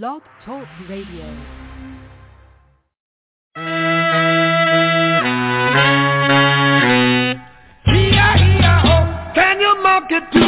Blog Talk Radio. E-I-E-I-O, oh, Can you mock it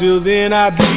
until then I be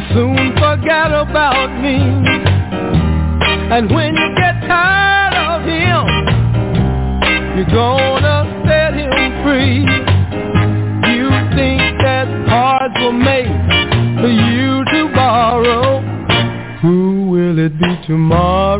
you soon forget about me. And when you get tired of him, you're gonna set him free. You think that cards were made for you to borrow. Who will it be tomorrow?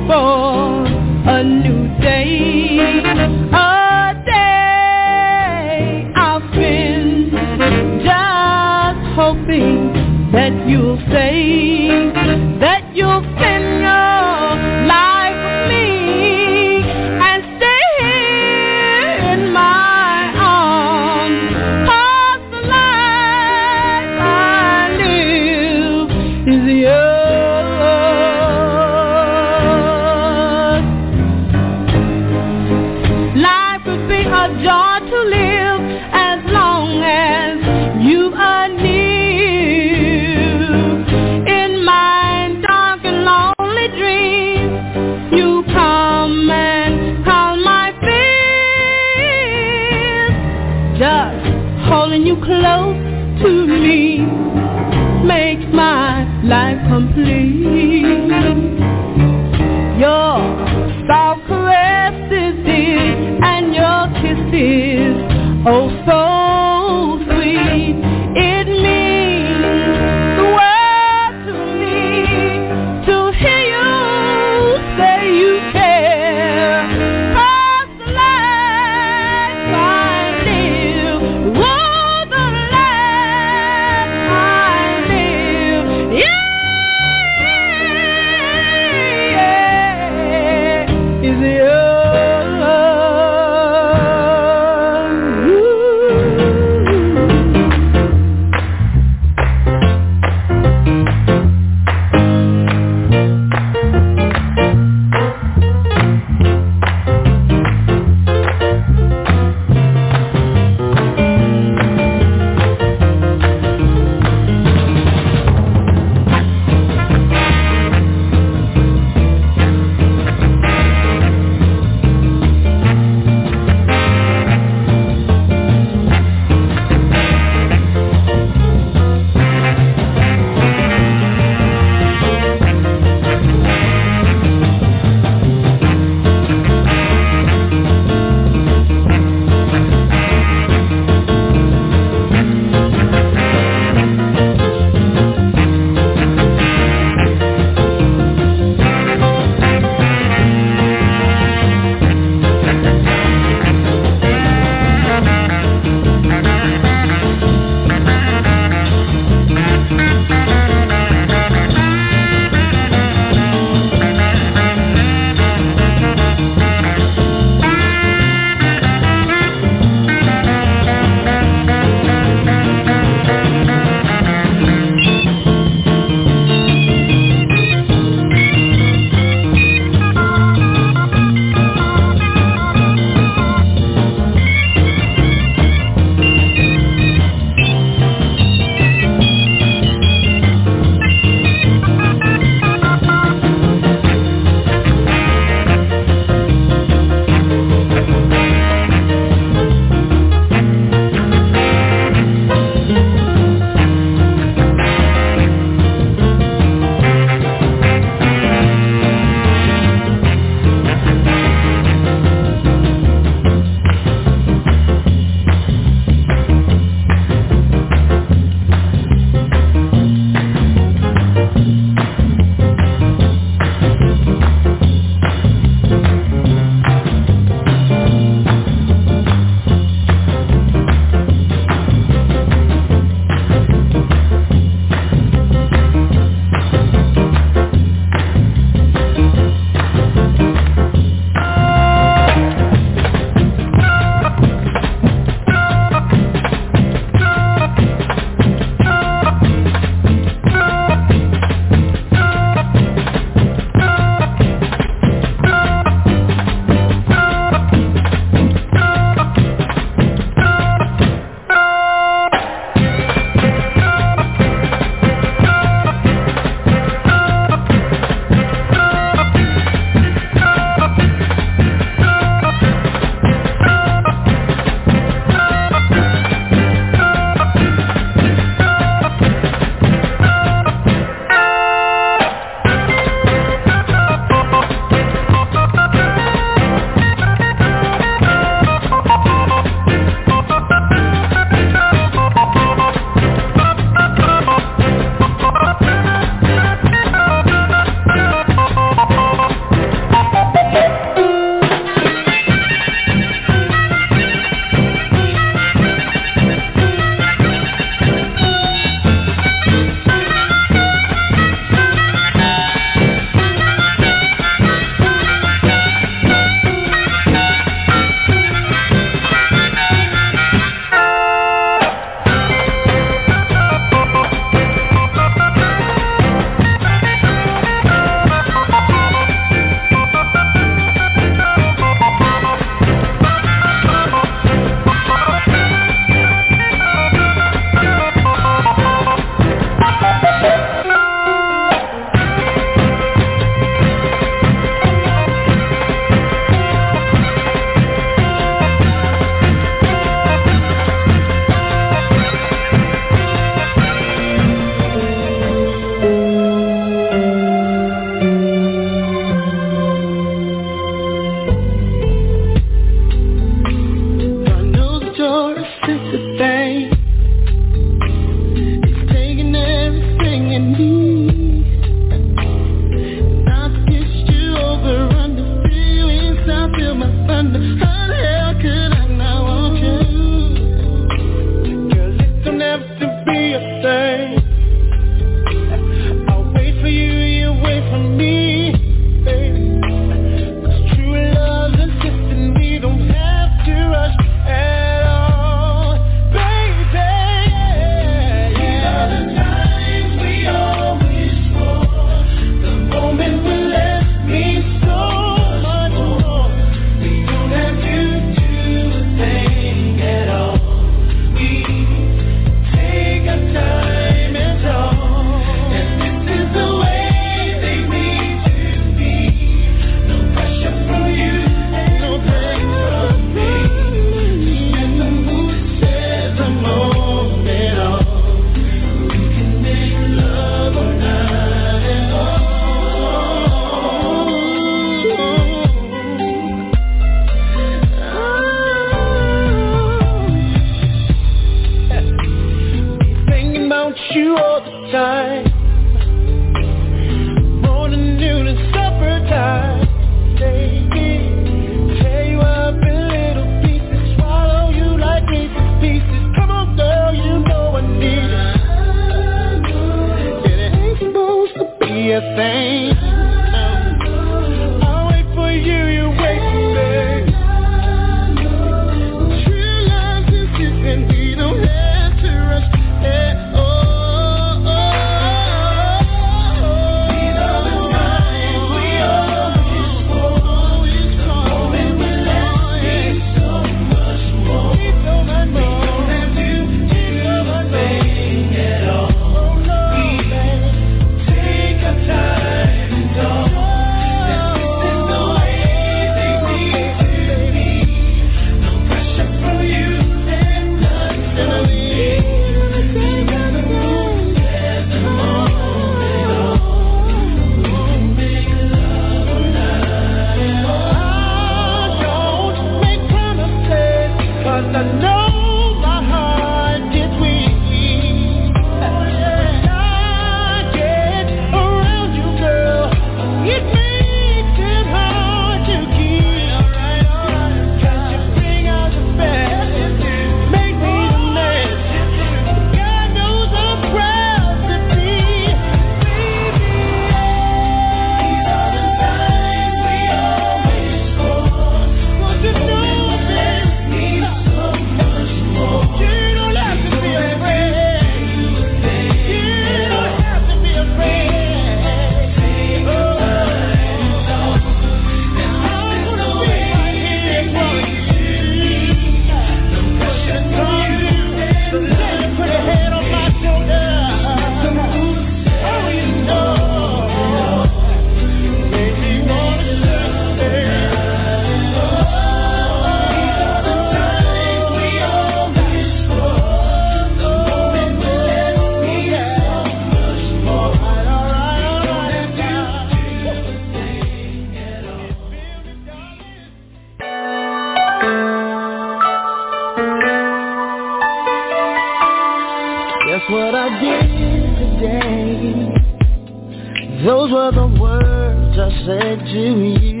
Those were the words I said to you.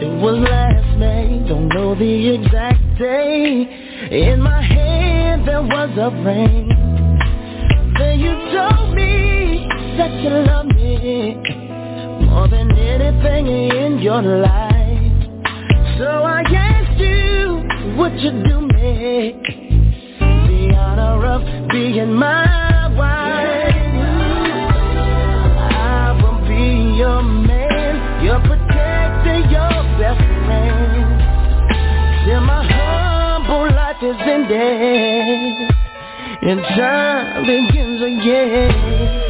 It was last night, don't know the exact day. In my hand there was a ring. Then you told me that you love me More than anything in your life. So I asked you, would you do me The honor of being mine. your man, your your best man. Till my humble life is ended, and time begins again.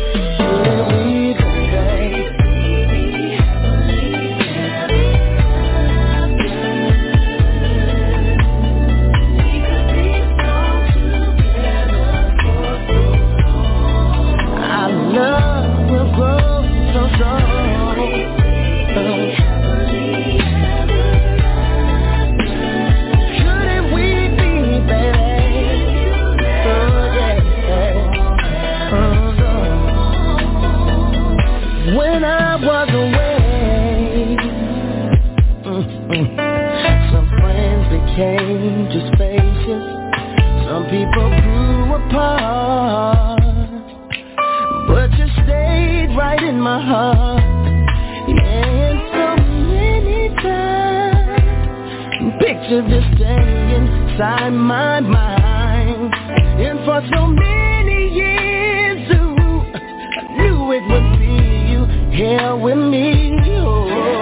to just stay inside my mind. And for so many years, ooh, I knew it would be you here with me. Oh.